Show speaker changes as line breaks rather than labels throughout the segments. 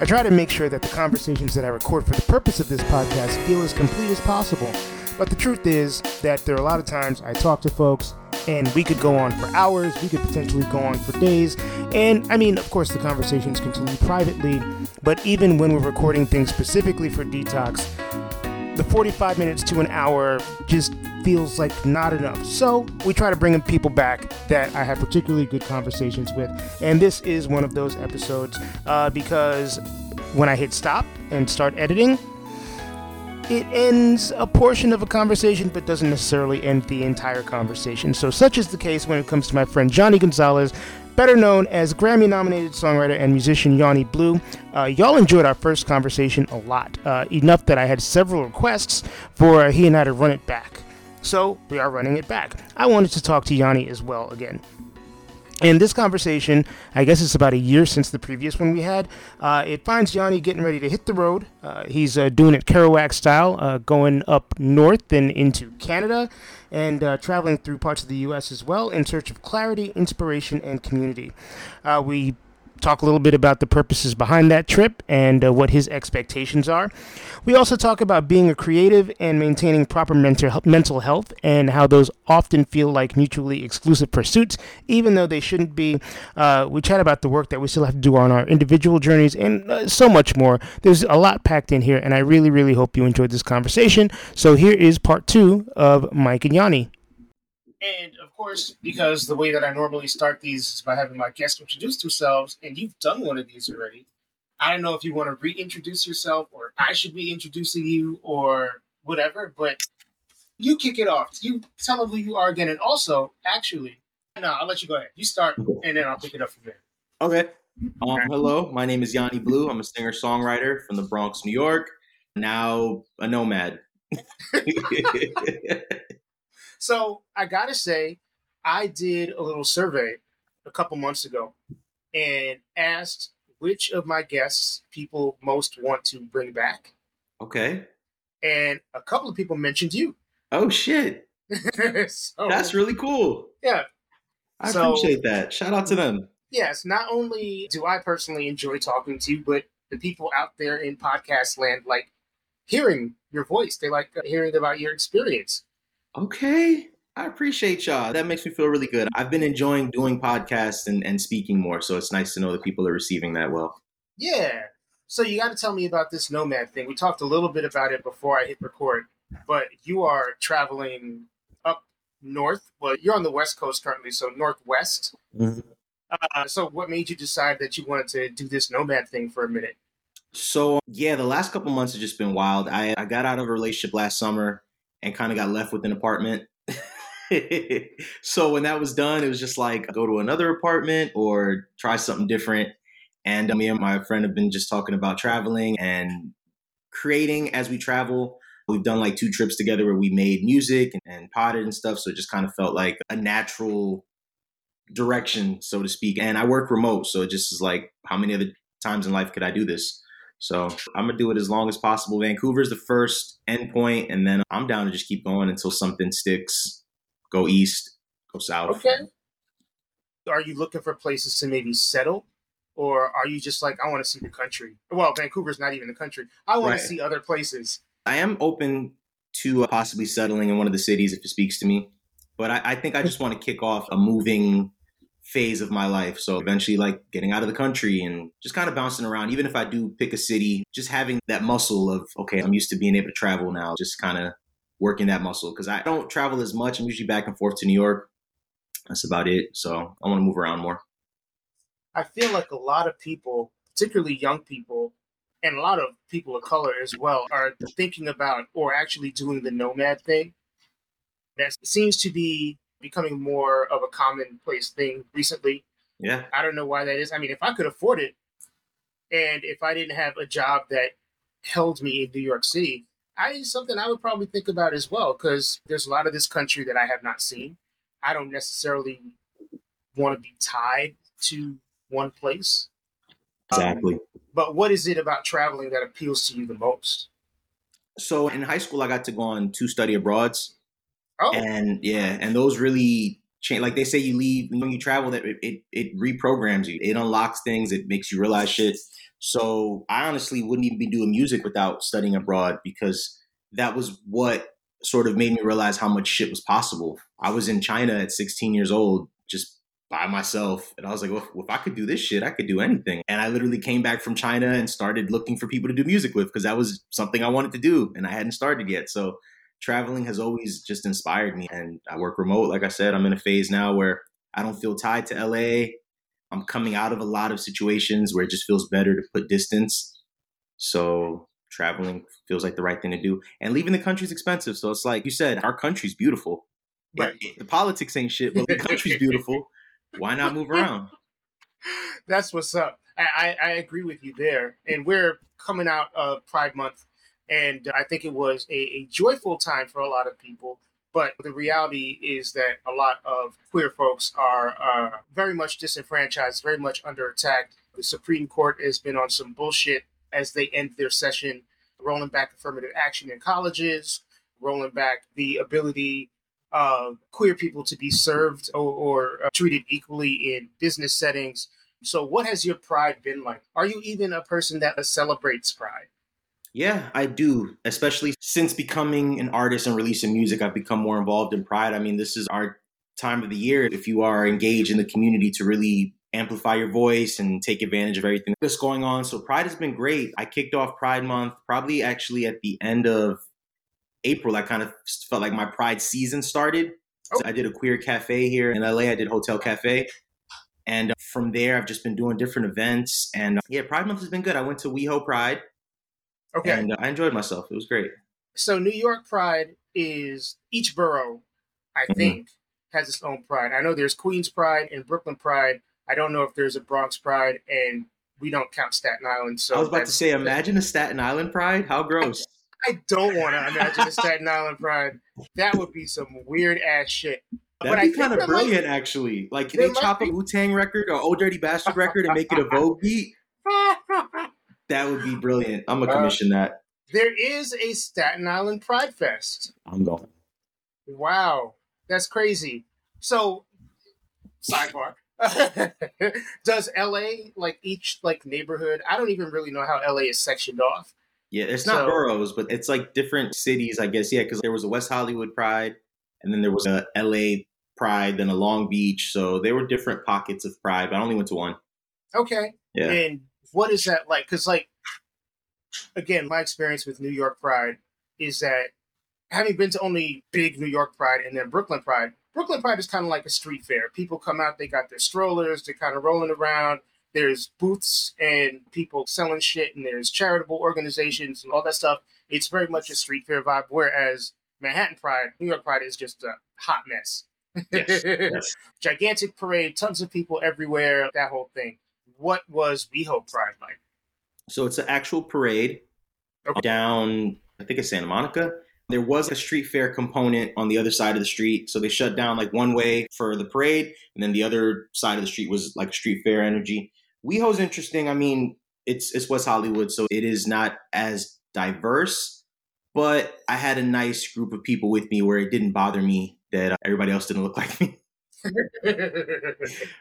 I try to make sure that the conversations that I record for the purpose of this podcast feel as complete as possible. But the truth is that there are a lot of times I talk to folks and we could go on for hours, we could potentially go on for days. And I mean, of course, the conversations continue privately, but even when we're recording things specifically for detox, the 45 minutes to an hour just feels like not enough. So we try to bring people back that I have particularly good conversations with. And this is one of those episodes uh, because when I hit stop and start editing, it ends a portion of a conversation but doesn't necessarily end the entire conversation. So, such is the case when it comes to my friend Johnny Gonzalez, better known as Grammy nominated songwriter and musician Yawnyblew. Uh, y'all enjoyed our first conversation a lot, uh, enough that I had several requests for he and I to run it back. So, we are running it back. I wanted to talk to Yanni as well again. In this conversation, I guess it's about a year since the previous one we had. Uh, it finds Yawny getting ready to hit the road. Uh, he's uh, doing it Kerouac style, uh, going up north and into Canada, and uh, traveling through parts of the U.S. as well in search of clarity, inspiration, and community. Uh, we talk a little bit about the purposes behind that trip and uh, what his expectations are. We also talk about being a creative and maintaining proper mental mental health and how those often feel like mutually exclusive pursuits, even though they shouldn't be. Uh, we chat about the work that we still have to do on our individual journeys and uh, so much more. There's a lot packed in here, and I really, really hope you enjoyed this conversation. So here is part two of Mike and Yawny. And of course, because the way that I normally start these is by having my guests introduce themselves, and you've done one of these already. I don't know if you want to reintroduce yourself, or I should be introducing you, or whatever. But you kick it off. You tell them who you are again, and also, actually, no, I'll let you go ahead. You start, and then I'll pick it up from there.
Okay. Um, hello, my name is Yawnyblew. I'm a singer songwriter from the Bronx, New York. Now a nomad.
So I gotta say, I did a little survey a couple months ago and asked which of my guests people most want to bring back.
Okay.
And a couple of people mentioned you.
Oh shit.
so,
That's really cool.
Yeah.
I
So-
appreciate that. Shout out to them.
Yes, not only do I personally enjoy talking to you, but the people out there in podcast land like hearing your voice. They like hearing about your experience.
Okay. I appreciate y'all. That makes me feel really good. I've been enjoying doing podcasts and, and speaking more, so it's nice to know that people are receiving that well.
Yeah. So you got to tell me about this nomad thing. We talked a little bit about it before I hit record, but you are traveling up north. Well, you're on the west coast currently, so northwest. Uh, so what made you decide that you wanted to do this nomad thing for a minute?
So yeah, the last couple months have just been wild. I, I got out of a relationship last summer and kind of got left with an apartment. so when that was done, it was just like go to another apartment or try something different. And uh, me and my friend have been just talking about traveling and creating as we travel. We've done like two trips together where we made music and, and potted and stuff. So it just kind of felt like a natural direction, so to speak. And I work remote, so it just is like, how many other times in life could I do this? So I'm gonna do it as long as possible. Vancouver's the first endpoint, and then I'm down to just keep going until something sticks. Go east, go south.
Okay. Are you looking for places to maybe settle? Or are you just like, I want to see the country? Well, Vancouver's not even the country. I want right. to see other places.
I am open to uh, possibly settling in one of the cities if it speaks to me. But I, I think I just want to kick off a moving phase of my life. So eventually, like getting out of the country and just kind of bouncing around. Even if I do pick a city, just having that muscle of, okay, I'm used to being able to travel now, just kind of working that muscle. Cause I don't travel as much. I'm usually back and forth to New York. That's about it. So I want to move around more.
I feel like a lot of people, particularly young people, and a lot of people of color as well, are thinking about or actually doing the nomad thing. That seems to be becoming more of a commonplace thing recently.
Yeah.
I don't know why that is. I mean, if I could afford it and if I didn't have a job that held me in New York City, I something I would probably think about as well because there's a lot of this country that I have not seen. I don't necessarily want to be tied to one place.
Exactly. Um,
but what is it about traveling that appeals to you the most?
So in high school, I got to go on two study abroads.
Oh.
And yeah, and those really change. Like they say, you leave when you travel, that it, it, it reprograms you. It unlocks things. It makes you realize shit. So I honestly wouldn't even be doing music without studying abroad because that was what sort of made me realize how much shit was possible. I was in China at 16 years old, just by myself. And I was like, well, if I could do this shit, I could do anything. And I literally came back from China and started looking for people to do music with because that was something I wanted to do and I hadn't started yet. So traveling has always just inspired me. And I work remote. Like I said, I'm in a phase now where I don't feel tied to LA. I'm coming out of a lot of situations where it just feels better to put distance. So traveling feels like the right thing to do. And leaving the country's expensive. So it's like you said, our country's beautiful. Right. The politics ain't shit, but the country's beautiful. Why not move around?
That's what's up. I, I, I agree with you there. And we're coming out of Pride Month and I think it was a, a joyful time for a lot of people. But the reality is that a lot of queer folks are uh, very much disenfranchised, very much under attack. The Supreme Court has been on some bullshit as they end their session, rolling back affirmative action in colleges, rolling back the ability of queer people to be served or, or uh, treated equally in business settings. So, what has your pride been like? Are you even a person that celebrates pride?
Yeah, I do. Especially since becoming an artist and releasing music, I've become more involved in Pride. I mean, this is our time of the year if you are engaged in the community to really amplify your voice and take advantage of everything that's going on. So Pride has been great. I kicked off Pride Month probably actually at the end of April. I kind of felt like my Pride season started. So I did a queer cafe here in LA. I did Hotel Cafe. And uh, from there, I've just been doing different events. And uh, yeah, Pride Month has been good. I went to WeHo Pride Okay. And uh, I enjoyed myself. It was great.
So New York Pride is each borough, I mm-hmm. think, has its own pride. I know there's Queens Pride and Brooklyn Pride. I don't know if there's a Bronx Pride, and we don't count Staten Island. So
I was about to say, imagine a Staten Island Pride. How gross!
I don't want to imagine a Staten Island Pride. That would be some weird ass shit.
That'd but be kind of brilliant, might, actually. Like, can they chop be... a Wu Tang record or Old Dirty Bastard record and make it a Vogue beat? That would be brilliant. I'm gonna uh, commission uh, that.
There is a Staten Island Pride Fest.
I'm going.
Wow, that's crazy. So, sidebar. Does LA like each like neighborhood? I don't even really know how LA is sectioned off.
Yeah, it's not so, boroughs, but it's like different cities, I guess. Yeah, because there was a West Hollywood Pride, and then there was a LA Pride, then a Long Beach. So there were different pockets of Pride, but I only went to one.
Okay.
Yeah.
And what is that like? Because like again, my experience with New York Pride is that having been to only big New York Pride and then Brooklyn Pride, Brooklyn Pride is kind of like a street fair. People come out, they got their strollers, they're kind of rolling around. There's booths and people selling shit, and there's charitable organizations and all that stuff. It's very much a street fair vibe. Whereas Manhattan Pride, New York Pride is just a hot mess. Yes, yes. Gigantic parade, tons of people everywhere, that whole thing what was WeHo Pride like?
So it's an actual parade okay. down, I think it's Santa Monica. There was a street fair component on the other side of the street. So they shut down like one way for the parade, and then the other side of the street was like street fair energy. WeHo's interesting. I mean, it's it's West Hollywood, so it is not as diverse, but I had a nice group of people with me where it didn't bother me that uh, everybody else didn't look like me.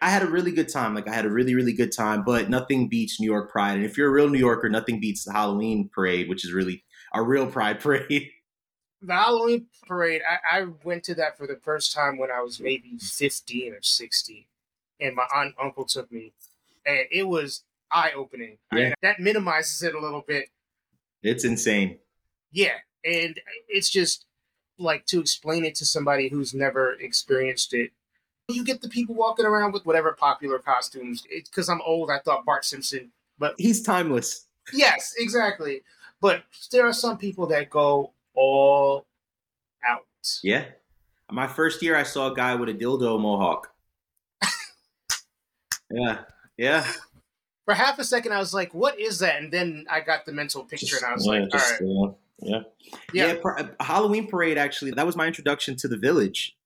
I had a really good time. Like I had a really, really good time, but nothing beats New York Pride. And if you're a real New Yorker, nothing beats the Halloween parade, which is really a real pride parade.
The Halloween parade, I, I went to that for the first time when I was maybe 15 or 16. And my aunt and uncle took me. And it was eye opening.
Yeah.
that minimizes it a little bit.
It's insane.
Yeah. And it's just like to explain it to somebody who's never experienced it. You get the people walking around with whatever popular costumes. It's because I'm old. I thought Bart Simpson, but
He's timeless.
yes, exactly. But there are some people that go all out.
Yeah. My first year, I saw a guy with a dildo mohawk. yeah. Yeah.
For half a second, I was like, "What is that?" And then I got the mental picture, and I was
yeah,
like, "All
just,
right,
uh, yeah.
yeah,
Yeah, par- uh, Halloween parade actually, that was my introduction to the village.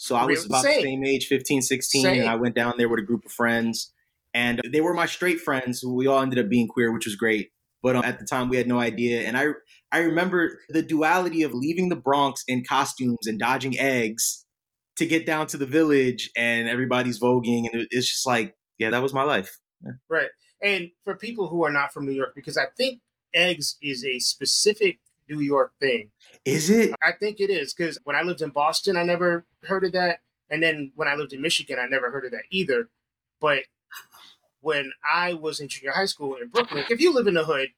So I was about
Same.
the same age, 15, 16,
Same.
and I went down there with a group of friends. And they were my straight friends who we all ended up being queer, which was great. But um, at the time, we had no idea. And I, I remember the duality of leaving the Bronx in costumes and dodging eggs to get down to the village, and everybody's voguing, and it's just like, yeah, that was my life.
right." And for people who are not from New York, because I think eggs is a specific New York thing.
Is it?
I think it is because when I lived in Boston, I never heard of that, and then when I lived in Michigan, I never heard of that either. But when I was in junior high school in Brooklyn, if you live in the hood,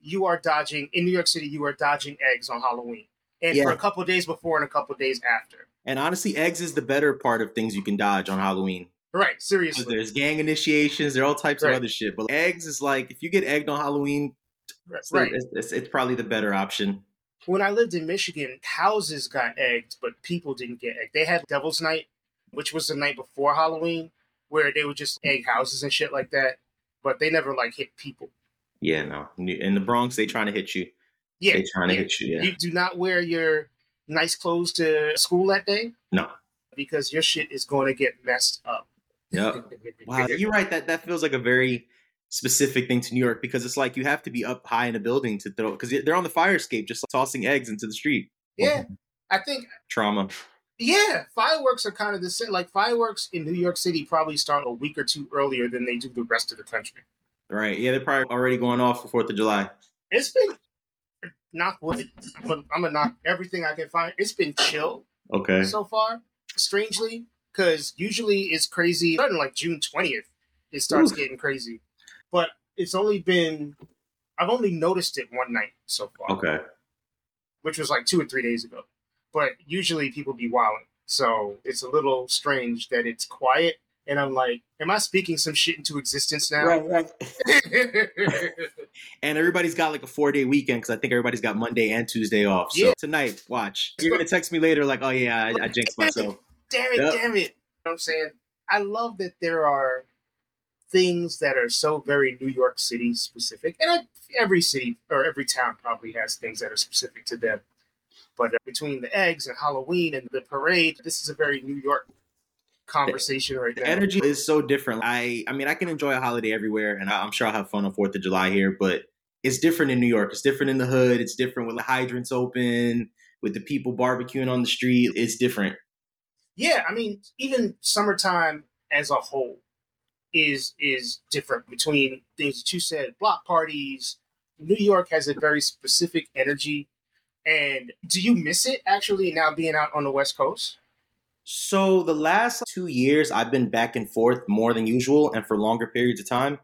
you are dodging in New York City. You are dodging eggs on Halloween, and for a couple days before and a couple days after.
And honestly, eggs is the better part of things you can dodge on Halloween.
Right, seriously.
There's gang initiations. There are all types
Right.
of other shit. But eggs is like if you get egged on Halloween,
Right.
it's, the- it's, it's, it's probably the better option.
When I lived in Michigan, houses got egged, but people didn't get egged. They had Devil's Night, which was the night before Halloween, where they would just egg houses and shit like that. But they never like hit people.
Yeah, no. In the Bronx, they trying to hit you.
Yeah,
they trying to
yeah.
hit you. Yeah.
You do not wear your nice clothes to school that day
No.
because your shit is going to get messed up.
Yep. Wow, you're right. That that feels like a very specific thing to New York because it's like you have to be up high in a building to throw because they're on the fire escape, just tossing eggs into the street.
Yeah, mm-hmm. I think
Trauma.
yeah, fireworks are kind of the same. Like fireworks in New York City probably start a week or two earlier than they do the rest of the country.
Right. Yeah, they're probably already going off for Fourth of July.
It's been knock wood, but I'm gonna knock everything I can find. It's been chill
Okay.
so far, strangely, because usually it's crazy. Starting like June 20th, it starts
Oof.
getting crazy. But it's only been, I've only noticed it one night so far,
Okay.
which was like two or three days ago. But usually people be wilding. So it's a little strange that it's quiet. And I'm like, am I speaking some shit into existence now?
right. right. And everybody's got like a four day weekend because I think everybody's got Monday and Tuesday off. So
Yeah.
tonight, watch. You're gonna text me later, like, oh yeah, I, I jinxed myself.
damn it,
Yep.
damn it. You know what I'm saying? I love that there are things that are so very New York City specific. And I, every city or every town probably has things that are specific to them. But uh, between the eggs and Halloween and the parade, this is a very New York conversation right
The
now.
energy is so different. I I mean, I can enjoy a holiday everywhere, and I, I'm sure I'll have fun on Fourth of July here, but it's different in New York. It's different in the hood. It's different with the hydrants open, with the people barbecuing on the street. It's different.
Yeah, I mean, even summertime as a whole is is different between things that you said, block parties. New York has a very specific energy. And do you miss it actually now being out on the West Coast?
So the last two years, I've been back and forth more than usual, and for longer periods of time.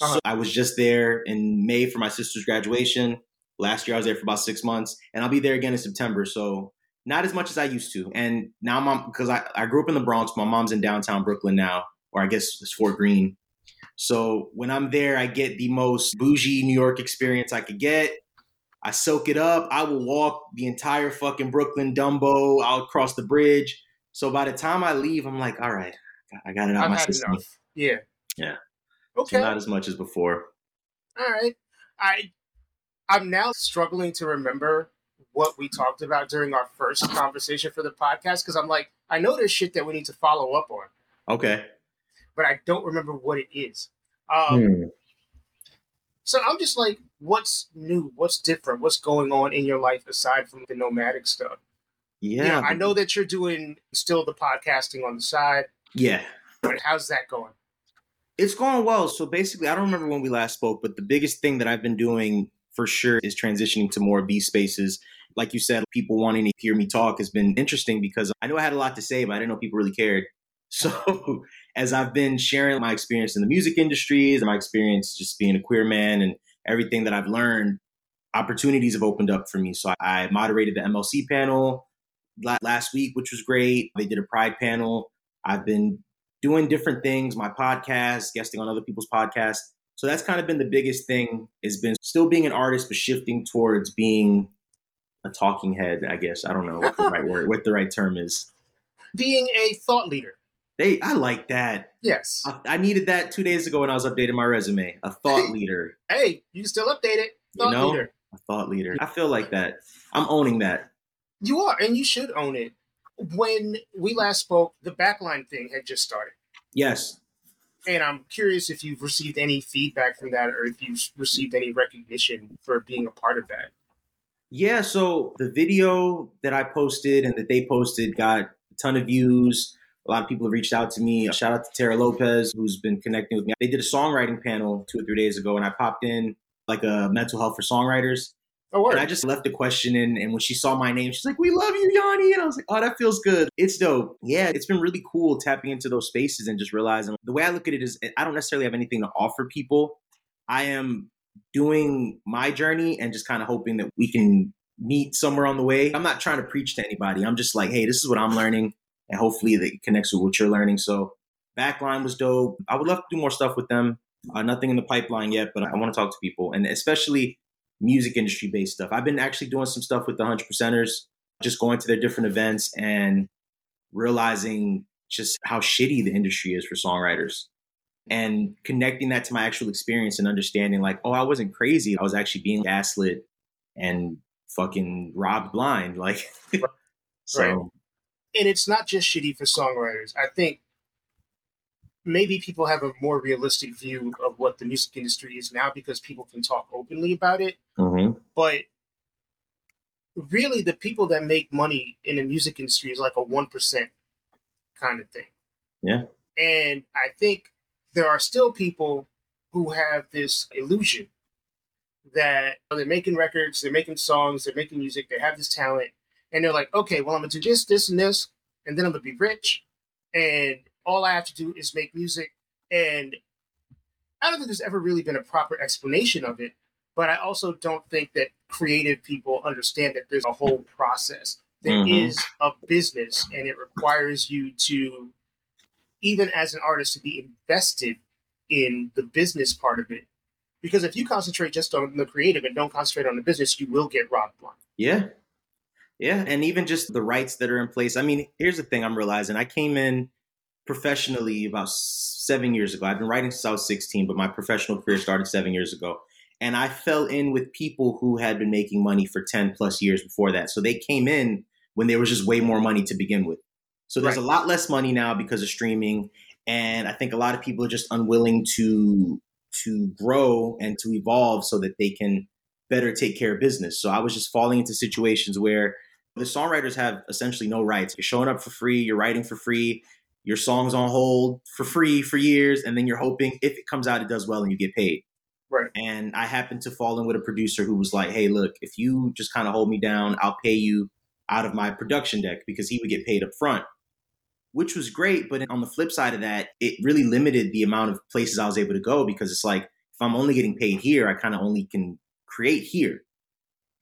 Uh-huh.
So I was just there in May for my sister's graduation. Last year, I was there for about six months, and I'll be there again in September. So not as much as I used to. And now I'm because I, I grew up in the Bronx. My mom's in downtown Brooklyn now, or I guess it's Fort Greene. So when I'm there, I get the most bougie New York experience I could get. I soak it up. I will walk the entire fucking Brooklyn Dumbo. I'll cross the bridge. So by the time I leave, I'm like, all right, I got it out
I've
my system.
enough. Yeah.
Yeah.
Okay.
So not as much as before.
All right. I I'm now struggling to remember what we talked about during our first conversation for the podcast because I'm like, I know there's shit that we need to follow up on,
Okay.
But I don't remember what it is. Um, So I'm just like, what's new? What's different? What's going on in your life aside from the nomadic stuff?
Yeah.
You know, I know that you're doing still the podcasting on the side.
Yeah.
But how's that going?
It's going well. So basically, I don't remember when we last spoke, but the biggest thing that I've been doing for sure is transitioning to more B spaces. Like you said, people wanting to hear me talk has been interesting because I know I had a lot to say, but I didn't know people really cared. So as I've been sharing my experience in the music industries and my experience just being a queer man and everything that I've learned, opportunities have opened up for me. So I moderated the MLC panel last week, which was great. They did a pride panel. I've been doing different things, my podcast, guesting on other people's podcasts. So that's kind of been the biggest thing has been still being an artist, but shifting towards being a talking head, I guess. I don't know what the right word, what the right term is.
Being a thought leader.
They, I like that.
Yes.
I, I, needed that two days ago when I was updating my resume. A thought leader.
hey, you still update it. Thought
you know,
leader.
A thought leader. I feel like that. I'm owning that.
You are, and you should own it. When we last spoke, the backline thing had just started.
Yes.
And I'm curious if you've received any feedback from that or if you've received any recognition for being a part of that.
Yeah, so the video that I posted and that they posted got a ton of views. A lot of people have reached out to me. Shout out to Tara Lopez, who's been connecting with me. They did a songwriting panel two or three days ago, and I popped in like a mental health for songwriters.
Oh,
and I just left a question in, and when she saw my name, she's like, "We love you, Yawny," and I was like, "Oh, that feels good. It's dope. Yeah, it's been really cool tapping into those spaces and just realizing the way I look at it is, I don't necessarily have anything to offer people. I am doing my journey and just kind of hoping that we can meet somewhere on the way. I'm not trying to preach to anybody. I'm just like, hey, this is what I'm learning, and hopefully it connects with what you're learning. So Backline was dope. I would love to do more stuff with them. Uh, nothing in the pipeline yet, but I want to talk to people, and especially music industry based stuff. I've been actually doing some stuff with the hundred percenters, just going to their different events and realizing just how shitty the industry is for songwriters and connecting that to my actual experience and understanding like, oh, I wasn't crazy. I was actually being gaslit and fucking robbed blind. Like, so. Right.
And it's not just shitty for songwriters. I think maybe people have a more realistic view of what the music industry is now because people can talk openly about it.
Mm-hmm.
But really, the people that make money in the music industry is like a 1% kind of thing.
Yeah.
And I think there are still people who have this illusion that they're making records, they're making songs, they're making music, they have this talent, and they're like, okay, well, I'm gonna do this, this, and this, and then I'm gonna be rich, and all I have to do is make music. And I don't think there's ever really been a proper explanation of it, but I also don't think that creative people understand that there's a whole process. There mm-hmm. is a business, and it requires you to, even as an artist, to be invested in the business part of it. Because if you concentrate just on the creative and don't concentrate on the business, you will get robbed blind.
Yeah. Yeah. And even just the rights that are in place. I mean, here's the thing I'm realizing I came in professionally about seven years ago. I've been writing since I was 16, but my professional career started seven years ago. And I fell in with people who had been making money for 10 plus years before that. So they came in when there was just way more money to begin with. So there's right. a lot less money now because of streaming. And I think a lot of people are just unwilling to to grow and to evolve so that they can better take care of business. So I was just falling into situations where the songwriters have essentially no rights. You're showing up for free, you're writing for free, your song's on hold for free for years, and then you're hoping if it comes out, it does well and you get paid.
Right.
And I happened to fall in with a producer who was like, hey, look, if you just kind of hold me down, I'll pay you out of my production deck because he would get paid up front, which was great. But on the flip side of that, it really limited the amount of places I was able to go because it's like, if I'm only getting paid here, I kind of only can create here.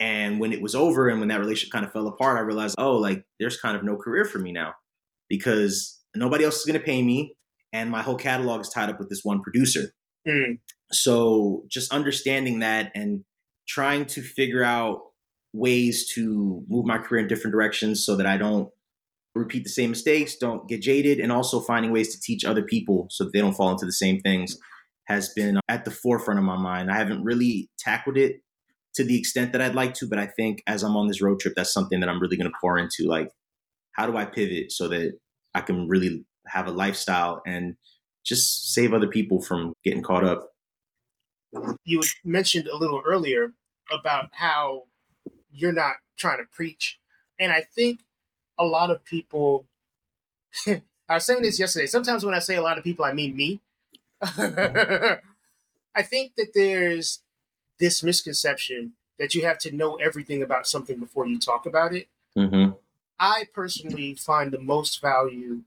And when it was over and when that relationship kind of fell apart, I realized, oh, like there's kind of no career for me now because Nobody else is going to pay me, and my whole catalog is tied up with this one producer.
Mm.
So just understanding that and trying to figure out ways to move my career in different directions so that I don't repeat the same mistakes, don't get jaded, and also finding ways to teach other people so that they don't fall into the same things has been at the forefront of my mind. I haven't really tackled it to the extent that I'd like to, but I think as I'm on this road trip, that's something that I'm really going to pour into. Like, how do I pivot so that I can really have a lifestyle and just save other people from getting caught up.
You mentioned a little earlier about how you're not trying to preach. And I think a lot of people. I was saying this yesterday. Sometimes when I say a lot of people, I mean me. Mm-hmm. I think that there's this misconception that you have to know everything about something before you talk about it.
Mm-hmm.
I personally find the most value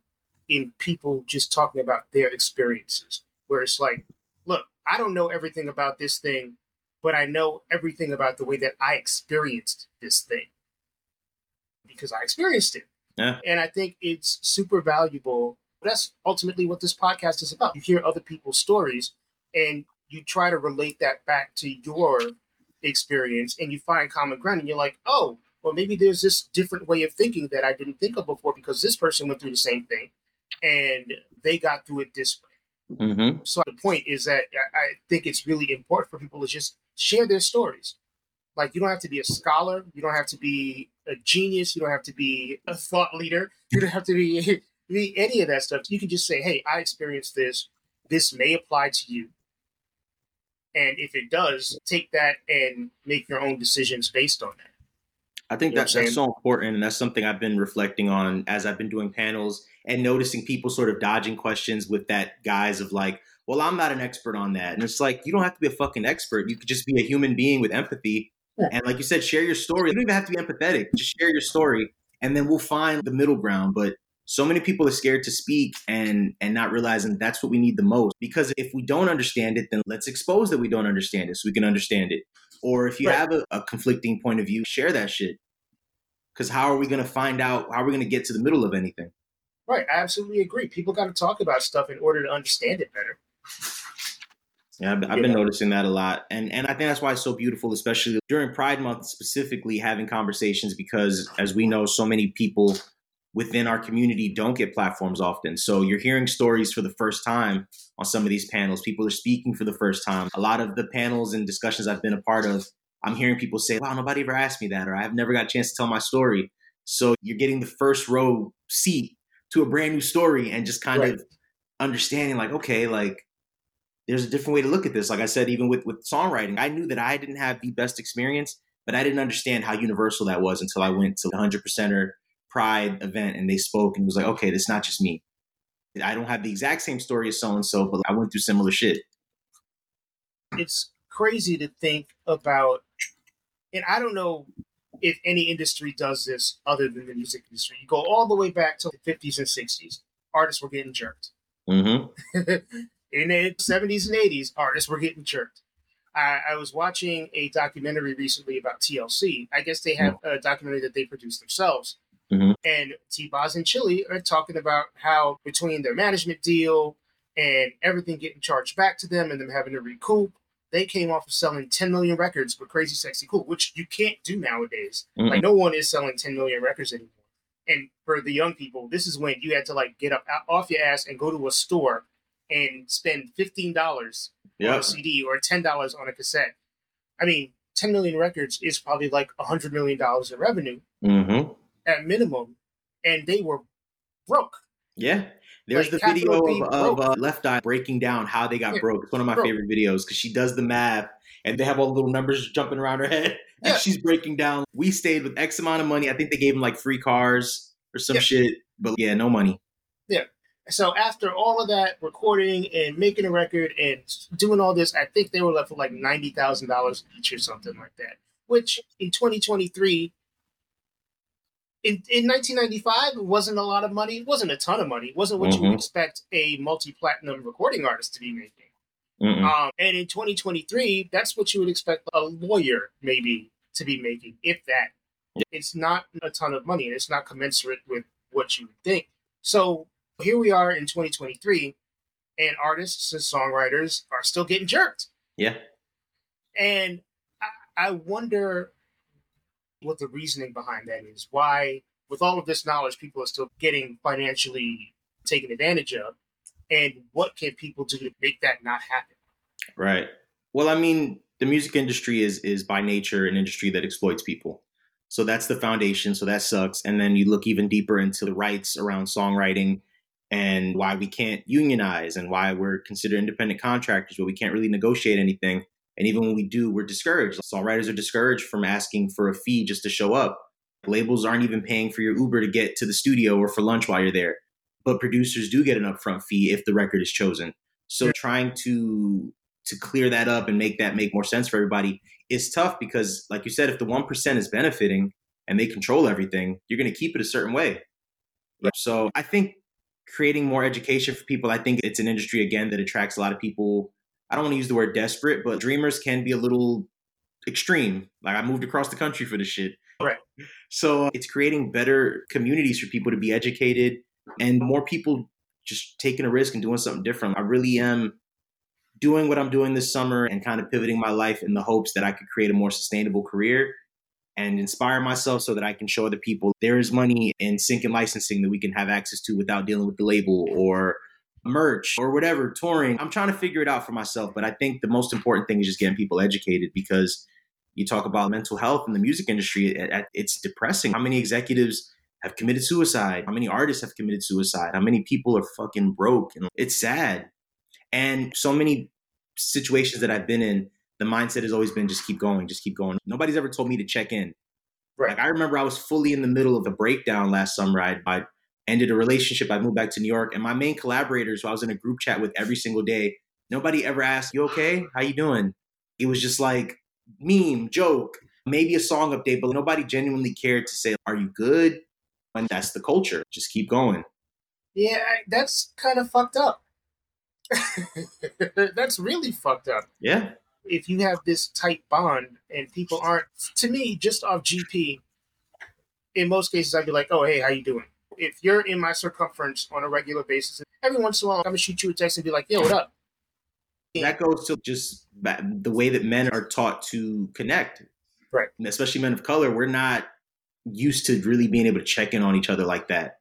in people just talking about their experiences, where it's like, look, I don't know everything about this thing, but I know everything about the way that I experienced this thing because I experienced it.
Yeah.
And I think it's super valuable. That's ultimately what this podcast is about. You hear other people's stories and you try to relate that back to your experience and you find common ground and you're like, oh, well, maybe there's this different way of thinking that I didn't think of before because this person went through the same thing and they got through it this way.
Mm-hmm.
So the point is that I think it's really important for people to just share their stories. Like you don't have to be a scholar, you don't have to be a genius, you don't have to be a thought leader, you don't have to be, be any of that stuff. You can just say, "Hey, I experienced this. This may apply to you." And if it does, take that and make your own decisions based on that.
I think
You know
that that's so important, and that's something I've been reflecting on as I've been doing panels and noticing people sort of dodging questions with that guise of like, "Well, I'm not an expert on that," and it's like you don't have to be a fucking expert. You could just be a human being with empathy,
Yeah.
and like you said, share your story. You don't even have to be empathetic. Just share your story, and then we'll find the middle ground. But so many people are scared to speak and and not realizing that's what we need the most. Because if we don't understand it, then let's expose that we don't understand it so we can understand it. Or if you
Right.
have a, a conflicting point of view, share that shit. Because how are we going to find out? How are we going to get to the middle of anything?
Right, I absolutely agree. People got to talk about stuff in order to understand it better.
Yeah, I've, I've been noticing that a lot, and and I think that's why it's so beautiful, especially during Pride Month, specifically having conversations because, as we know, so many people within our community don't get platforms often. So you're hearing stories for the first time on some of these panels. People are speaking for the first time. A lot of the panels and discussions I've been a part of, I'm hearing people say, "Wow, nobody ever asked me that," or "I've never got a chance to tell my story." So you're getting the first row seat to a brand new story and just kind
Right.
of understanding, like, okay, like there's a different way to look at this. Like I said, even with with songwriting, I knew that I didn't have the best experience, but I didn't understand how universal that was until I went to the hundred percenter Pride event and they spoke and it was like, okay, it's not just me. I don't have the exact same story as so and so, but I went through similar shit.
it's crazy to think about and i don't know if any industry does this other than the music industry you go all the way back to the 50s and 60s artists were getting jerked
Mm-hmm.
in the 70s and 80s artists were getting jerked I, I was watching a documentary recently about tlc i guess they have a documentary that they produced themselves
Mhm.
and t-boz and Chilli are talking about how between their management deal and everything getting charged back to them and them having to recoup they came off of selling 10 million records for Crazy Sexy Cool, which you can't do nowadays.
Mm-mm.
Like, no one is selling 10 million records anymore. And for the young people, this is when you had to like get up out- off your ass and go to a store and spend $15 on a CD or $10 on a cassette. I mean, 10 million records is probably like $100 million in revenue
Mm-hmm.
At minimum. And they were broke.
Yeah. There's
Like,
the video of, of uh, Left Eye breaking down how they got
Yeah,
broke. It's one of my
broke.
favorite videos because she does the math and they have all the little numbers jumping around her head. And
Yeah.
she's breaking down. We stayed with X amount of money. I think they gave him like free cars or some
Yeah.
shit. But yeah, no money. Yeah.
So after all of that recording and making a record and doing all this, I think they were left with like ninety thousand dollars each or something like that. Which in 2023, in in 1995, it wasn't a lot of money. It wasn't a ton of money. It wasn't what you
Mhm.
would expect a multi-platinum recording artist to be making. Um, and in 2023, that's what you would expect a lawyer maybe to be making, if that.
Yeah.
It's not a ton of money, and it's not commensurate with what you would think. So here we are in 2023, and artists and songwriters are still getting jerked.
Yeah.
And I, I wonder what the reasoning behind that is. Why, with all of this knowledge, people are still getting financially taken advantage of, and what can people do to make that not happen?
Right. Well, I mean, the music industry is is by nature an industry that exploits people. So that's the foundation. So that sucks. And then you look even deeper into the rights around songwriting and why we can't unionize and why we're considered independent contractors, but we can't really negotiate anything. And even when we do, we're discouraged. Songwriters are discouraged from asking for a fee just to show up. Labels aren't even paying for your Uber to get to the studio or for lunch while you're there. But producers do get an upfront fee if the record is chosen. So trying to to clear that up and make that make more sense for everybody is tough because like you said, if the one percent is benefiting and they control everything, you're gonna keep it a certain way. So I think creating more education for people, I think it's an industry again that attracts a lot of people. I don't want to use the word desperate, but dreamers can be a little extreme. Like I moved across the country for this shit.
Right.
So uh, it's creating better communities for people to be educated and more people just taking a risk and doing something different. I really am doing what I'm doing this summer and kind of pivoting my life in the hopes that I could create a more sustainable career and inspire myself so that I can show other people there is money in sync and licensing that we can have access to without dealing with the label or merch or whatever, touring. I'm trying to figure it out for myself, but I think the most important thing is just getting people educated because you talk about mental health in the music industry, it's depressing. How many executives have committed suicide? How many artists have committed suicide? How many people are fucking broke? And it's sad. And so many situations that I've been in, the mindset has always been just keep going, just keep going. Nobody's ever told me to check in. Right. Like I remember I was fully in the middle of a breakdown last summer. I, I ended a relationship. I moved back to New York, and my main collaborators, who I was in a group chat with every single day, nobody ever asked, "You okay? How you doing?" It was just like meme, joke, maybe a song update, but nobody genuinely cared to say, "Are you good?" And that's the culture. Just keep going.
Yeah, that's kind of fucked up. that's really fucked up.
Yeah.
If you have this tight bond and people aren't, to me, just off GP, in most cases, I'd be like, "Oh, hey, how you doing?" If you're in my circumference on a regular basis, every once in a while, I'm gonna shoot you a text and be like, "Yo, what up?"
That goes to just the way that men are taught to connect,
right?
And especially men of color, we're not used to really being able to check in on each other like that.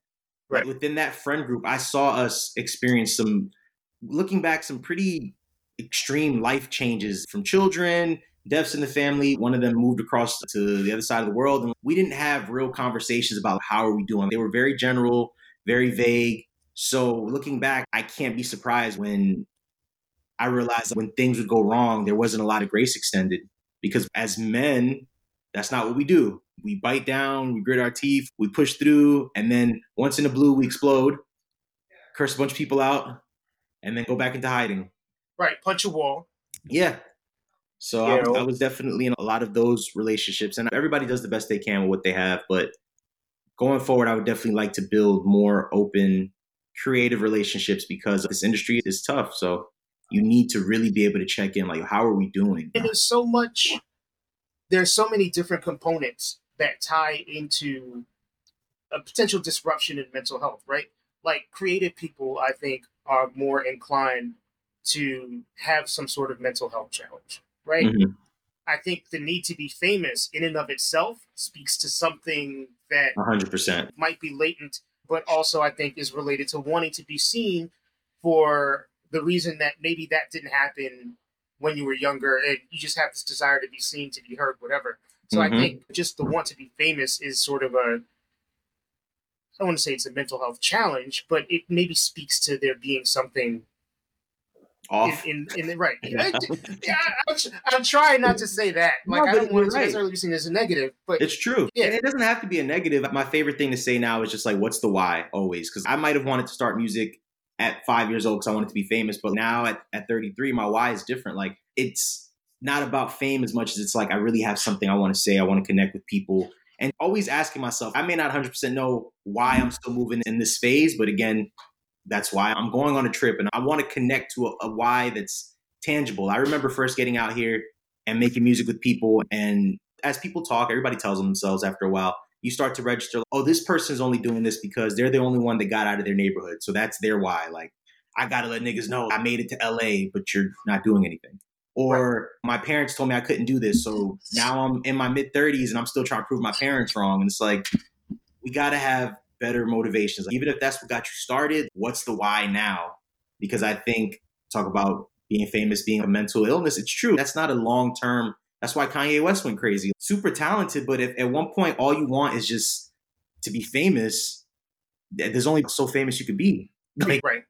Right.
Like within that friend group, I saw us experience some, looking back, some pretty extreme life changes from children, deaths in the family. One of them moved across to the other side of the world, and we didn't have real conversations about how are we doing. They were very general, very vague. So looking back, I can't be surprised when I realized when things would go wrong, there wasn't a lot of grace extended because as men, that's not what we do. We bite down, we grit our teeth, we push through, and then once in the blue, we explode, curse a bunch of people out, and then go back into hiding.
Right, punch a wall.
Yeah. So I, I was definitely in a lot of those relationships, and everybody does the best they can with what they have. But going forward, I would definitely like to build more open, creative relationships because this industry is tough. So you need to really be able to check in, like, how are we doing?
And there's so much, there's so many different components that tie into a potential disruption in mental health, right? Like creative people, I think, are more inclined to have some sort of mental health challenge, right? Mm-hmm. I think the need to be famous in and of itself speaks to something that
100%
might be latent, but also I think is related to wanting to be seen for the reason that maybe that didn't happen when you were younger and you just have this desire to be seen, to be heard, whatever. So mm-hmm. I think just the want to be famous is sort of a I don't want to say it's a mental health challenge, but it maybe speaks to there being something
off
in, in, in right. yeah, I'm, I'm, trying not to say that. Like no, I don't want to right. necessarily be seen as a negative, but
it's true. Yeah, and it doesn't have to be a negative. My favorite thing to say now is just like, what's the why? Always, because I might have wanted to start music at five years old because I wanted to be famous, but now at, at 33, my why is different. Like it's not about fame as much as it's like I really have something I want to say. I want to connect with people. And always asking myself, I may not 100% know why I'm still moving in this phase, but again, that's why I'm going on a trip and I want to connect to a, a why that's tangible. I remember first getting out here and making music with people. And as people talk, everybody tells themselves after a while, you start to register, oh, this person's only doing this because they're the only one that got out of their neighborhood. So that's their why. Like, I got to let niggas know I made it to LA, but you're not doing anything or my parents told me I couldn't do this. So now I'm in my mid 30s and I'm still trying to prove my parents wrong. And it's like, we got to have better motivations. Even if that's what got you started, what's the why now? Because I think, talk about being famous being a mental illness, it's true. That's not a long term. That's why Kanye West went crazy. Super talented, but if at one point all you want is just to be famous, there's only so famous you could be.
Like, right.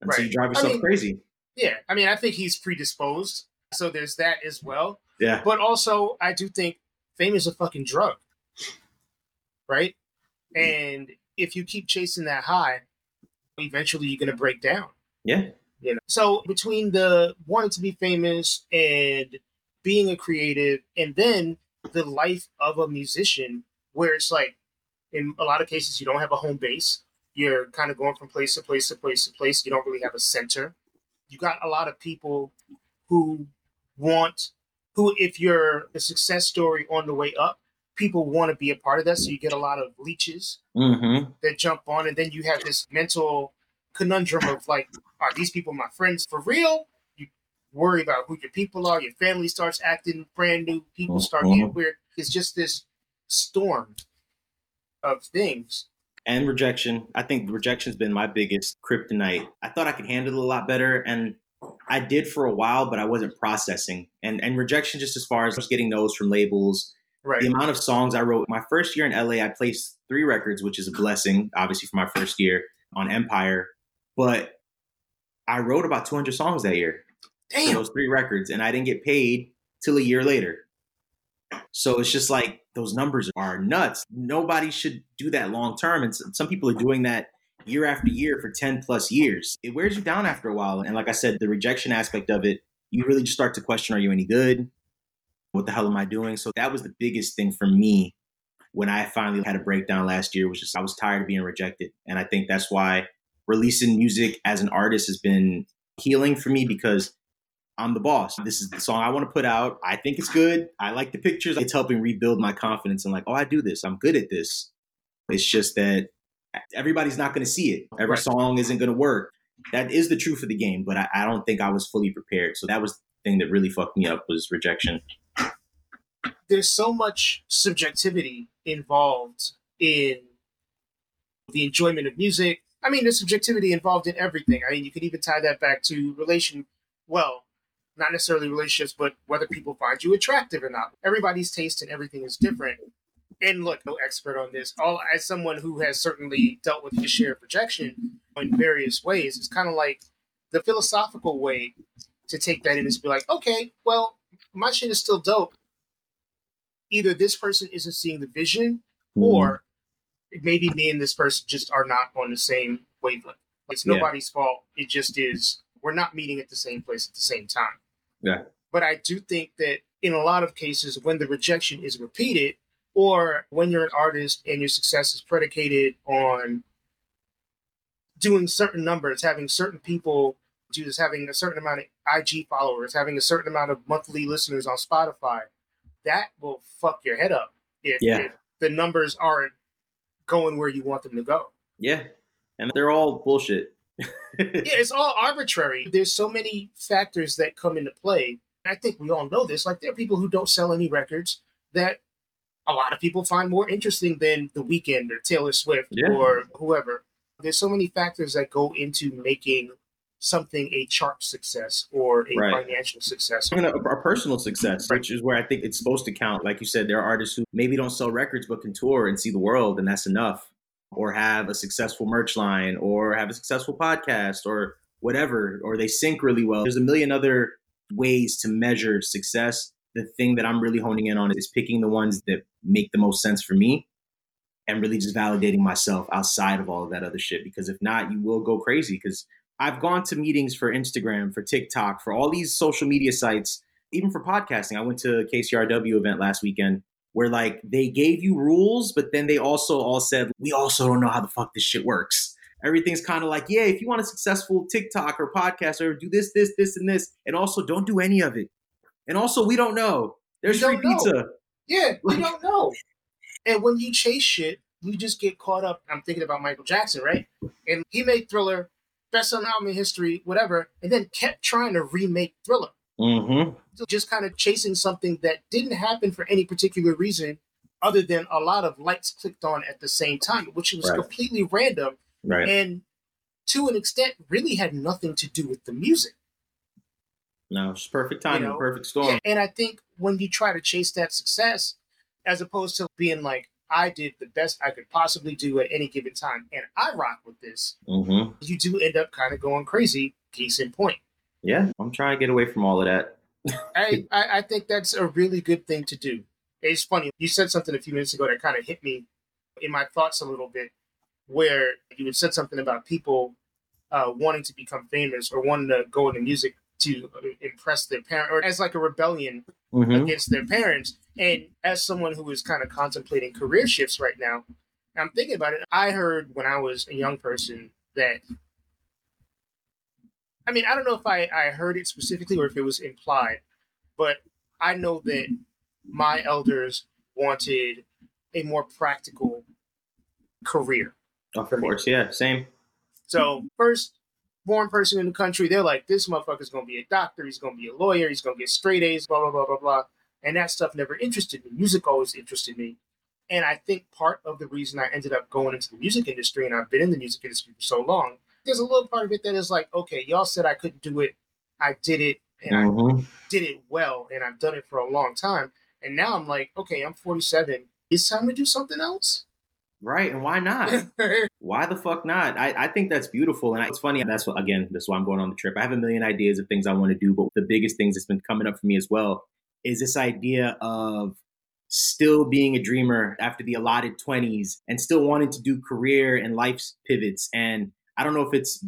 Until right. you drive yourself I mean, crazy.
Yeah. I mean, I think he's predisposed so there's that as well.
Yeah.
But also, I do think fame is a fucking drug. right? Mm-hmm. And if you keep chasing that high, eventually you're gonna break down.
Yeah.
You know. So between the wanting to be famous and being a creative, and then the life of a musician, where it's like, in a lot of cases, you don't have a home base. You're kind of going from place to place to place to place. You don't really have a center. You got a lot of people who want, who, if you're a success story on the way up, people want to be a part of that. So you get a lot of leeches
Mm-hmm.
that jump on, and then you have this mental conundrum of like, are these people my friends for real? You worry about who your people are. Your family starts acting brand new. People start getting weird. It's just this storm of things.
and rejection. I think rejection's been my biggest kryptonite. I thought I could handle it a lot better, and I did for a while, but I wasn't processing. And and rejection, just as far as just getting no's from labels,
Right.
the amount of songs I wrote. My first year in LA, I placed three records, which is a blessing, obviously for my first year on Empire. But I wrote about 200 songs that year
Damn.
those three records, and I didn't get paid till a year later. So it's just like those numbers are nuts. Nobody should do that long term, and some some people are doing that year after year for 10 plus years. It wears you down after a while. And like I said, the rejection aspect of it, you really just start to question: Are you any good? What the hell am I doing? So that was the biggest thing for me when I finally had a breakdown last year. Was just I was tired of being rejected, and I think that's why releasing music as an artist has been healing for me because I'm the boss. This is the song I want to put out. I think it's good. I like the pictures. It's helping rebuild my confidence and like, oh, I do this. I'm good at this. It's just that everybody's not going to see it. Every
Right.
song isn't going to work. That is the truth of the game, but I, I don't think I was fully prepared. So that was the thing that really fucked me up was rejection.
There's so much subjectivity involved in the enjoyment of music. I mean, there's subjectivity involved in everything. I mean, you could even tie that back to relation. Well, not necessarily relationships, but whether people find you attractive or not. Everybody's taste and everything is different. And look, no expert on this. All as someone who has certainly dealt with his share of rejection in various ways, it's kind of like the philosophical way to take that in is be like, okay, well, my shit is still dope. Either this person isn't seeing the vision, hmm. or maybe me and this person just are not on the same wavelength. It's
Yeah.
nobody's fault. It just is. We're not meeting at the same place at the same time.
Yeah.
But I do think that in a lot of cases, when the rejection is repeated, or when you're an artist and your success is predicated on doing certain numbers, having certain people do this, having a certain amount of IG followers, having a certain amount of monthly listeners on Spotify, that will fuck your head up if,
Yeah.
if the numbers aren't going where you want them to go.
yeah. And they're all bullshit.
Yeah, it's all arbitrary. There's so many factors that come into play. I think we all know this. Like there are people who don't sell any records that a lot of people find more interesting than The Weeknd or Taylor Swift
Yeah.
or whoever. There's so many factors that go into making something a chart success or a
Right.
financial success.
Even a, a personal success, which is where I think it's supposed to count. Like you said, there are artists who maybe don't sell records but can tour and see the world, and that's enough. Or have a successful merch line, or have a successful podcast, or whatever, or they sync really well. There's a million other ways to measure success. The thing that I'm really honing in on is picking the ones that make the most sense for me and really just validating myself outside of all of that other shit. Because if not, you will go crazy. Because I've gone to meetings for Instagram, for TikTok, for all these social media sites, even for podcasting. I went to a KCRW event last weekend where like they gave you rules, but then they also all said, we also don't know how the fuck this shit works. Everything's kind of like, yeah, if you want a successful TikTok or podcast or do this, this, this, and this, and also don't do any of it. And also, we don't know. There's
We
free
know.
pizza.
Yeah, you don't know. And when you chase shit, you just get caught up. I'm thinking about Michael Jackson, right? And he made Thriller, best selling album in history, whatever, and then kept trying to remake Thriller.
Mm-hmm.
Just kind of chasing something that didn't happen for any particular reason other than a lot of lights clicked on at the same time, which was
Right.
completely random
Right.
and to an extent really had nothing to do with the music.
No, it's perfect timing,
know,
perfect storm.
Yeah, and I think when you try to chase that success, as opposed to being like, I did the best I could possibly do at any given time, and I rock with this,
Mm-hmm.
you do end up kind of going crazy. Case in point.
Yeah, I'm trying to get away from all of that.
I, I, I think that's a really good thing to do. It's funny. You said something a few minutes ago that kind of hit me in my thoughts a little bit where you had said something about people uh, wanting to become famous or wanting to go into music to impress their parent or as like a rebellion mm-hmm. against their parents. And as someone who is kind of contemplating career shifts right now, I'm thinking about it. I heard when I was a young person that I mean, I don't know if I, I heard it specifically or if it was implied, but I know that my elders wanted a more practical career.
Of course, yeah, same.
So first born person in the country, they're like, this motherfucker's gonna be a doctor, he's gonna be a lawyer, he's gonna get straight A's, blah blah blah blah blah. And that stuff never interested me. Music always interested me. And I think part of the reason I ended up going into the music industry, and I've been in the music industry for so long, there's a little part of it that is like, okay, y'all said I couldn't do it, I did it, and mm-hmm. I did it well, and I've done it for a long time. And now I'm like, okay, I'm 47. It's time to do something else.
Right, and why not? why the fuck not? I, I think that's beautiful, and it's funny. That's what again. That's why I'm going on the trip. I have a million ideas of things I want to do, but the biggest things that's been coming up for me as well is this idea of still being a dreamer after the allotted 20s and still wanting to do career and life pivots. And I don't know if it's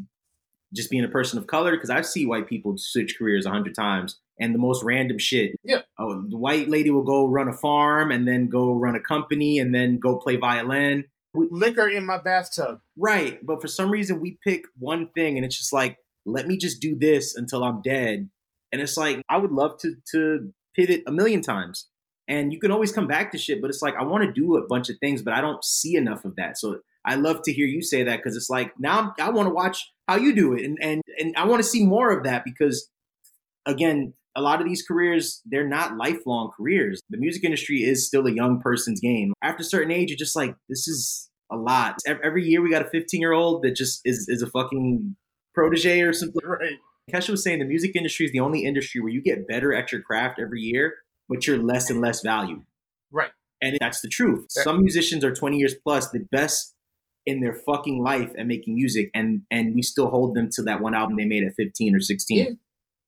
just being a person of color because I see white people switch careers a hundred times and the most random shit.
Yeah.
Oh, the white lady will go run a farm and then go run a company and then go play violin.
Liquor in my bathtub.
Right. But for some reason, we pick one thing and it's just like, let me just do this until I'm dead. And it's like, I would love to, to pivot a million times. And you can always come back to shit, but it's like, I want to do a bunch of things, but I don't see enough of that. So I love to hear you say that because it's like, now i want to watch how you do it. And, and, and I want to see more of that because, again, a lot of these careers, they're not lifelong careers. The music industry is still a young person's game. After a certain age, you're just like, this is a lot. Every year we got a 15 year old that just is, is a fucking protege or something. Right. Kesha was saying the music industry is the only industry where you get better at your craft every year, but you're less and less valued.
Right.
And that's the truth. Some musicians are 20 years plus the best in their fucking life at making music, and and we still hold them to that one album they made at 15 or 16. Yeah.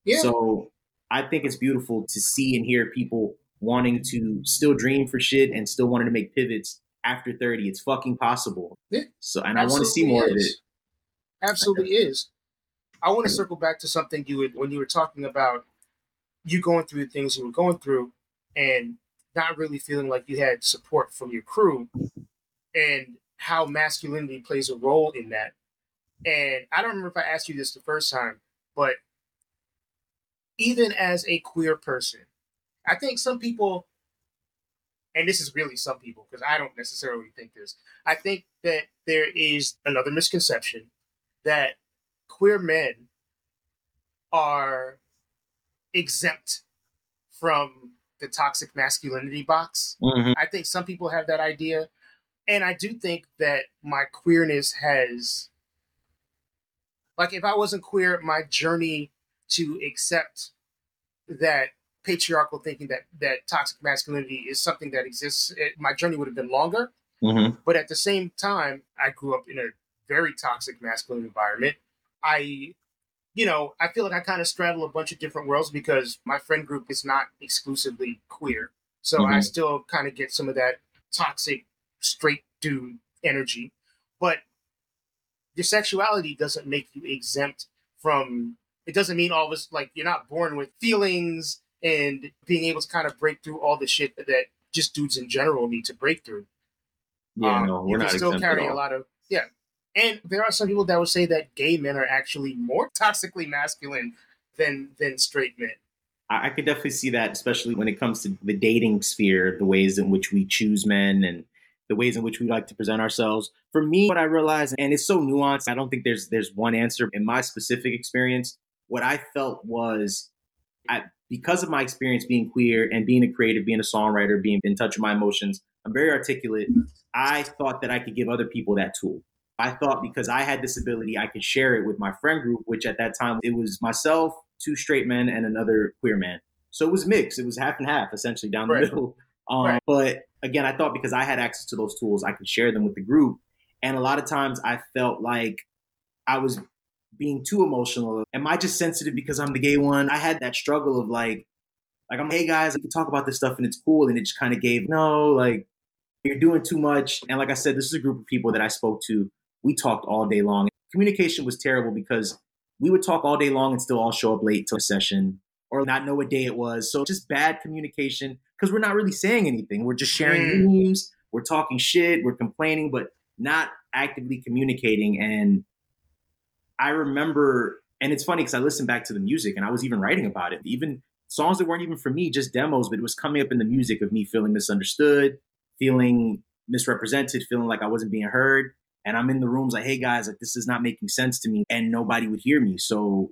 yeah. So I think it's beautiful to see and hear people wanting to still dream for shit and still wanting to make pivots after 30. It's fucking possible.
Yeah.
So, and Absolutely I want to see more is. of it.
Absolutely is. I want to circle back to something you would, when you were talking about you going through the things you were going through and not really feeling like you had support from your crew and how masculinity plays a role in that. And I don't remember if I asked you this the first time, but even as a queer person, I think some people, and this is really some people, because I don't necessarily think this, I think that there is another misconception that queer men are exempt from the toxic masculinity box. Mm-hmm. I think some people have that idea. And I do think that my queerness has, like, if I wasn't queer, my journey to accept that patriarchal thinking that that toxic masculinity is something that exists. It, my journey would have been longer, mm-hmm. but at the same time, I grew up in a very toxic masculine environment. I, you know, I feel like I kind of straddle a bunch of different worlds because my friend group is not exclusively queer, so mm-hmm. I still kind of get some of that toxic straight dude energy, but your sexuality doesn't make you exempt from it doesn't mean all of us like you're not born with feelings and being able to kind of break through all the shit that, just dudes in general need to break through.
Yeah, um, no, we're not still carrying
a lot of yeah. And there are some people that would say that gay men are actually more toxically masculine than than straight men.
I, I could definitely see that, especially when it comes to the dating sphere, the ways in which we choose men and the ways in which we like to present ourselves. For me, what I realized, and it's so nuanced, I don't think there's there's one answer in my specific experience what I felt was I, because of my experience being queer and being a creative, being a songwriter, being in touch with my emotions, I'm very articulate. I thought that I could give other people that tool. I thought because I had this ability, I could share it with my friend group, which at that time it was myself, two straight men, and another queer man. So it was mixed. It was half and half, essentially down the right. middle. Um, right. But again, I thought because I had access to those tools, I could share them with the group. And a lot of times I felt like I was being too emotional? Am I just sensitive because I'm the gay one? I had that struggle of like, like I'm, hey guys, I can talk about this stuff and it's cool, and it just kind of gave no, like, you're doing too much. And like I said, this is a group of people that I spoke to. We talked all day long. Communication was terrible because we would talk all day long and still all show up late to a session or not know what day it was. So just bad communication because we're not really saying anything. We're just sharing mm. memes, we're talking shit, we're complaining, but not actively communicating. And I remember, and it's funny because I listened back to the music and I was even writing about it. Even songs that weren't even for me, just demos, but it was coming up in the music of me feeling misunderstood, feeling misrepresented, feeling like I wasn't being heard. And I'm in the rooms like, hey guys, like this is not making sense to me. And nobody would hear me. So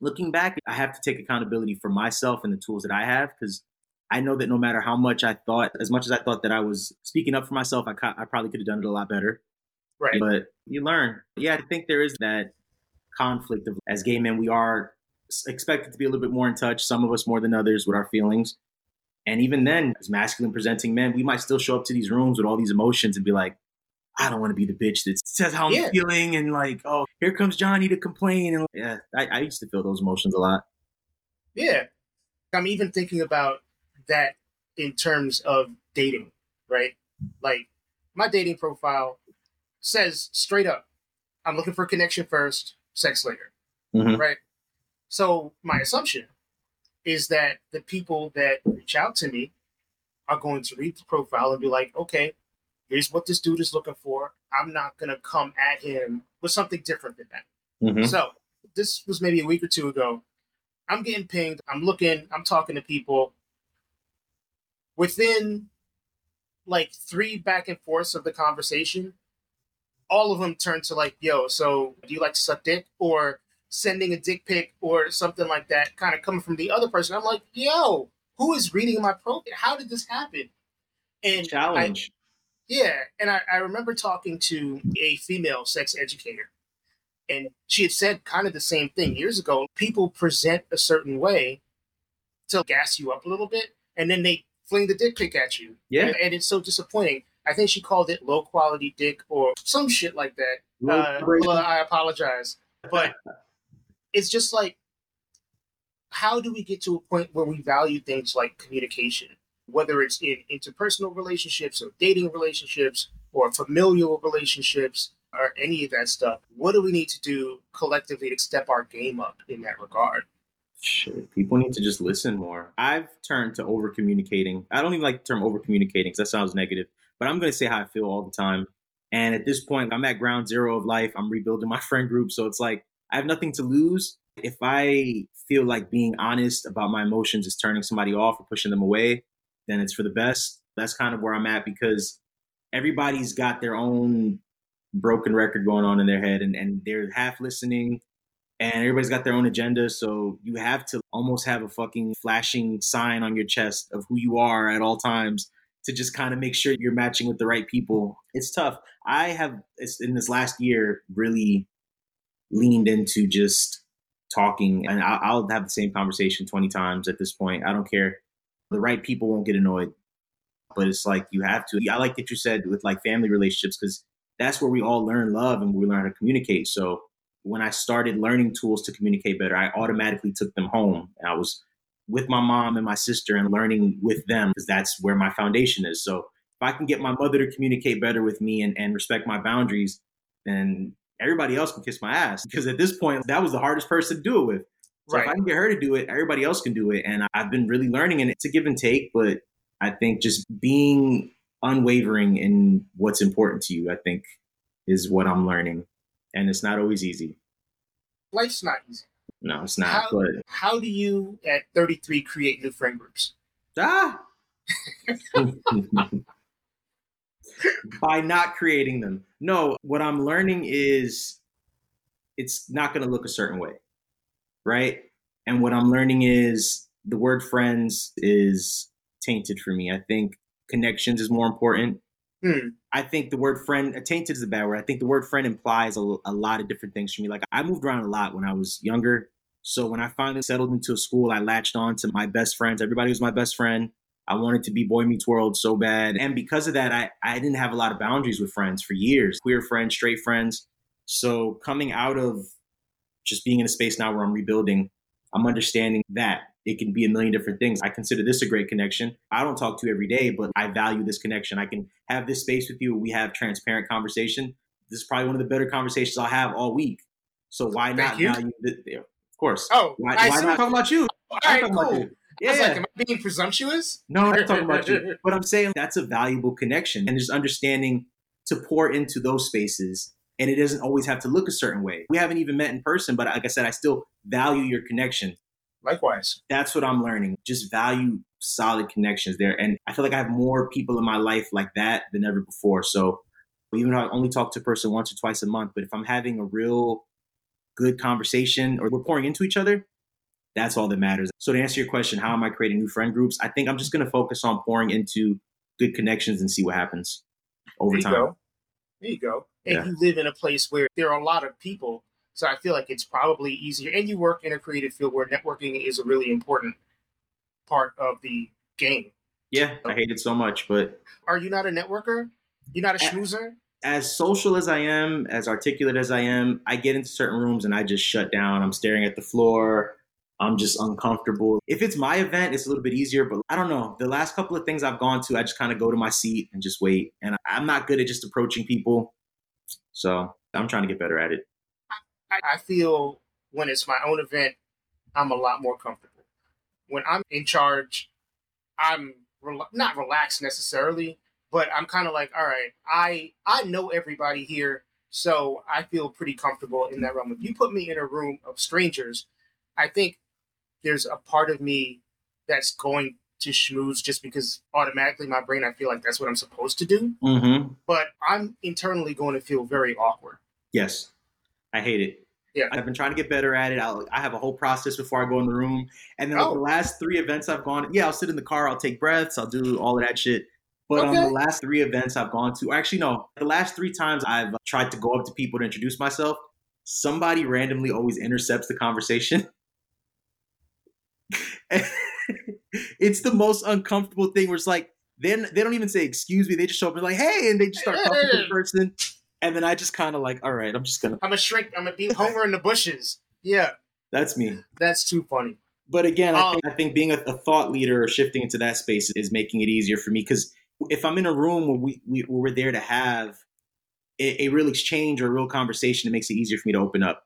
looking back, I have to take accountability for myself and the tools that I have because I know that no matter how much I thought, as much as I thought that I was speaking up for myself, I, I probably could have done it a lot better.
Right.
But you learn. Yeah, I think there is that conflict of as gay men, we are expected to be a little bit more in touch, some of us more than others, with our feelings. And even then, as masculine presenting men, we might still show up to these rooms with all these emotions and be like, I don't want to be the bitch that says how I'm yeah. feeling and like, oh, here comes Johnny to complain. And yeah, I, I used to feel those emotions a lot.
Yeah. I'm even thinking about that in terms of dating, right? Like my dating profile says straight up, I'm looking for a connection first, sex later. Mm-hmm. Right. So my assumption is that the people that reach out to me are going to read the profile and be like, okay, here's what this dude is looking for. I'm not gonna come at him with something different than that. Mm-hmm. So this was maybe a week or two ago. I'm getting pinged. I'm looking. I'm talking to people. Within like three back and forths of the conversation, all of them turn to like, "Yo, so do you like to suck dick?" or sending a dick pic or something like that, kind of coming from the other person. I'm like, "Yo, who is reading my profile? How did this happen?" And
challenge.
Yeah, and I, I remember talking to a female sex educator, and she had said kind of the same thing years ago. People present a certain way to gas you up a little bit, and then they fling the dick pic at you.
Yeah,
and, and it's so disappointing. I think she called it low quality dick or some shit like that. Uh, well, I apologize, but it's just like, how do we get to a point where we value things like communication? Whether it's in interpersonal relationships or dating relationships or familial relationships or any of that stuff. What do we need to do collectively to step our game up in that regard?
Shit, people need to just listen more. I've turned to over communicating. I don't even like the term over communicating because that sounds negative, but I'm going to say how I feel all the time. And at this point, I'm at ground zero of life. I'm rebuilding my friend group. So it's like I have nothing to lose. If I feel like being honest about my emotions is turning somebody off or pushing them away, then it's for the best. That's kind of where I'm at because everybody's got their own broken record going on in their head and, and they're half listening and everybody's got their own agenda. So you have to almost have a fucking flashing sign on your chest of who you are at all times to just kind of make sure you're matching with the right people. It's tough. I have, in this last year, really leaned into just talking and I'll have the same conversation 20 times at this point. I don't care the right people won't get annoyed. But it's like you have to. I like that you said with like family relationships because that's where we all learn love and we learn to communicate. So when I started learning tools to communicate better, I automatically took them home. And I was with my mom and my sister and learning with them because that's where my foundation is. So if I can get my mother to communicate better with me and, and respect my boundaries, then everybody else can kiss my ass. Because at this point, that was the hardest person to do it with. So right. if I can get her to do it, everybody else can do it. And I've been really learning, and it's a give and take. But I think just being unwavering in what's important to you, I think, is what I'm learning. And it's not always easy.
Life's not easy.
No, it's not.
How,
but
how do you, at 33, create new friend groups?
Ah. By not creating them. No, what I'm learning is it's not going to look a certain way right? And what I'm learning is the word friends is tainted for me. I think connections is more important. Hmm. I think the word friend, uh, tainted is a bad word. I think the word friend implies a, a lot of different things for me. Like I moved around a lot when I was younger. So when I finally settled into a school, I latched on to my best friends. Everybody was my best friend. I wanted to be Boy Meets World so bad. And because of that, I, I didn't have a lot of boundaries with friends for years queer friends, straight friends. So coming out of just being in a space now where I'm rebuilding, I'm understanding that it can be a million different things. I consider this a great connection. I don't talk to you every day, but I value this connection. I can have this space with you. We have transparent conversation. This is probably one of the better conversations I'll have all week. So why not value this? Of course.
Oh,
why, why not talking about you?
All right, cool. Yeah. Like, am I being presumptuous?
No, I'm not talking about you. But I'm saying that's a valuable connection. And just understanding to pour into those spaces. And it doesn't always have to look a certain way. We haven't even met in person, but like I said, I still value your connection.
Likewise.
That's what I'm learning. Just value solid connections there. And I feel like I have more people in my life like that than ever before. So even though I only talk to a person once or twice a month, but if I'm having a real good conversation or we're pouring into each other, that's all that matters. So to answer your question, how am I creating new friend groups? I think I'm just going to focus on pouring into good connections and see what happens over
there
time.
Go. There you go. And yeah. you live in a place where there are a lot of people. So I feel like it's probably easier. And you work in a creative field where networking is a really important part of the game.
Yeah, I hate it so much, but
are you not a networker? You're not a schmoozer?
As social as I am, as articulate as I am, I get into certain rooms and I just shut down. I'm staring at the floor. I'm just uncomfortable. If it's my event, it's a little bit easier, but I don't know. The last couple of things I've gone to, I just kind of go to my seat and just wait. And I'm not good at just approaching people. So I'm trying to get better at it.
I feel when it's my own event, I'm a lot more comfortable. When I'm in charge, I'm re- not relaxed necessarily, but I'm kind of like, all right, I I know everybody here, so I feel pretty comfortable in that realm. If you put me in a room of strangers, I think there's a part of me that's going to schmooze just because automatically my brain I feel like that's what I'm supposed to do.
Mm-hmm.
But I'm internally going to feel very awkward.
Yes, I hate it.
Yeah,
I've been trying to get better at it. I'll, I have a whole process before I go in the room, and then oh. like the last three events I've gone, yeah, I'll sit in the car, I'll take breaths, I'll do all of that shit. But okay. on the last three events I've gone to, actually no, the last three times I've tried to go up to people to introduce myself, somebody randomly always intercepts the conversation. it's the most uncomfortable thing where it's like then they don't even say excuse me, they just show up and like, hey, and they just start talking to the person. And then I just kind of like, all right, I'm just gonna
I'm a shrink, I'm a be Homer in the bushes. Yeah.
That's me.
That's too funny.
But again, I, um, think, I think being a, a, thought leader or shifting into that space is making it easier for me because if I'm in a room where we, we where we're there to have a, a real exchange or a real conversation, it makes it easier for me to open up.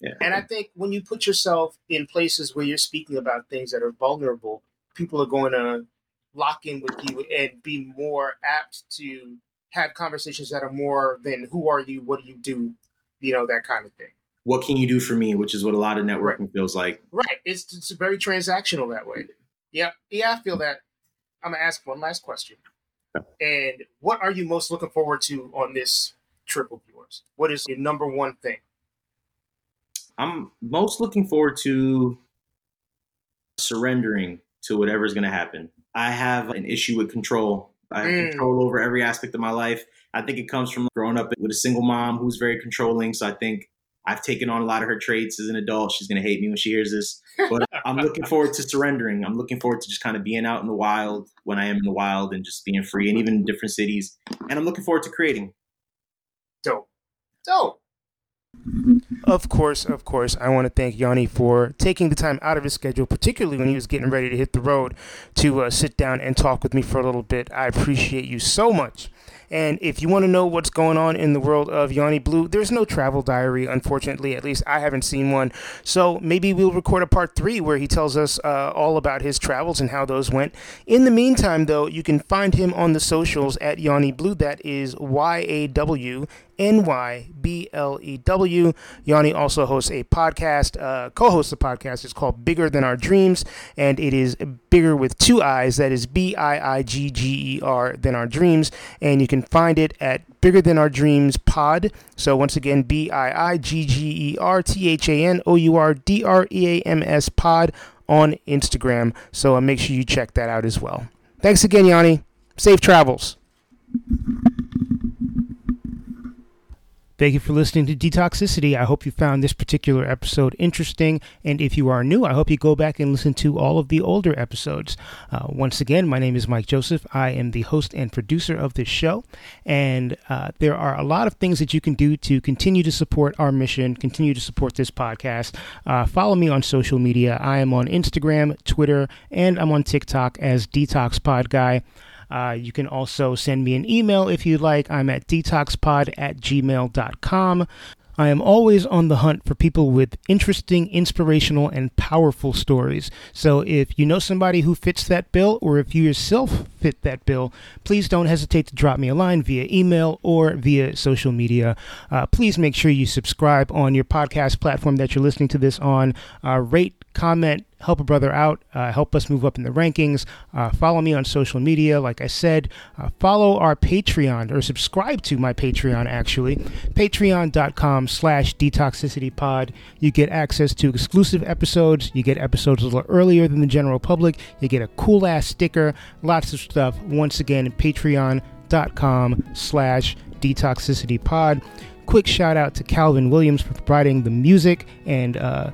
Yeah.
And I think when you put yourself in places where you're speaking about things that are vulnerable, people are going to lock in with you and be more apt to have conversations that are more than who are you, what do you do, you know, that kind of thing.
What can you do for me? Which is what a lot of networking right. feels like.
Right. It's, it's very transactional that way. Yeah. Yeah, I feel that. I'm going to ask one last question. And what are you most looking forward to on this trip of yours? What is your number one thing?
I'm most looking forward to surrendering to whatever's going to happen. I have an issue with control. I have mm. control over every aspect of my life. I think it comes from growing up with a single mom who's very controlling. So I think I've taken on a lot of her traits as an adult. She's going to hate me when she hears this. But I'm looking forward to surrendering. I'm looking forward to just kind of being out in the wild when I am in the wild and just being free and even in different cities. And I'm looking forward to creating.
Dope. Dope.
Of course, of course, I want to thank Yawny for taking the time out of his schedule, particularly when he was getting ready to hit the road, to uh, sit down and talk with me for a little bit. I appreciate you so much. And if you want to know what's going on in the world of Yawnyblew, there's no travel diary, unfortunately. At least I haven't seen one. So maybe we'll record a part three where he tells us uh, all about his travels and how those went. In the meantime, though, you can find him on the socials at Yawnyblew. That is Y A W N Y B L E W. Yawny also hosts a podcast, uh, co hosts a podcast. It's called Biigger Than Our Dreams, and it is bigger with two eyes. That is B I I G G E R than our dreams. And you can find it at Biigger Than Our Dreams Pod. So once again, B I I G G E R T H A N O U R D R E A M S Pod on Instagram. So uh, make sure you check that out as well. Thanks again, Yawny. Safe travels.
Thank you for listening to Detoxicity. I hope you found this particular episode interesting. And if you are new, I hope you go back and listen to all of the older episodes. Uh, once again, my name is Mike Joseph. I am the host and producer of this show. And uh, there are a lot of things that you can do to continue to support our mission, continue to support this podcast. Uh, follow me on social media. I am on Instagram, Twitter, and I'm on TikTok as Detox Pod Guy. Uh, you can also send me an email if you'd like. I'm at detoxpod at gmail.com. I am always on the hunt for people with interesting, inspirational, and powerful stories. So if you know somebody who fits that bill, or if you yourself fit that bill, please don't hesitate to drop me a line via email or via social media. Uh, please make sure you subscribe on your podcast platform that you're listening to this on. Uh, rate, comment, help a brother out, uh, help us move up in the rankings. Uh, follow me on social media. Like I said, uh, follow our Patreon or subscribe to my Patreon actually. Patreon.com slash detoxicitypod. You get access to exclusive episodes. You get episodes a little earlier than the general public. You get a cool ass sticker, lots of stuff. Once again, patreon.com slash detoxicitypod. Quick shout out to Calvin Williams for providing the music and uh,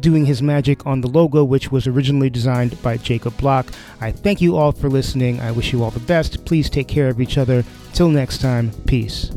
doing his magic on the logo, which was originally designed by Jacob Block. I thank you all for listening. I wish you all the best. Please take care of each other. Till next time, peace.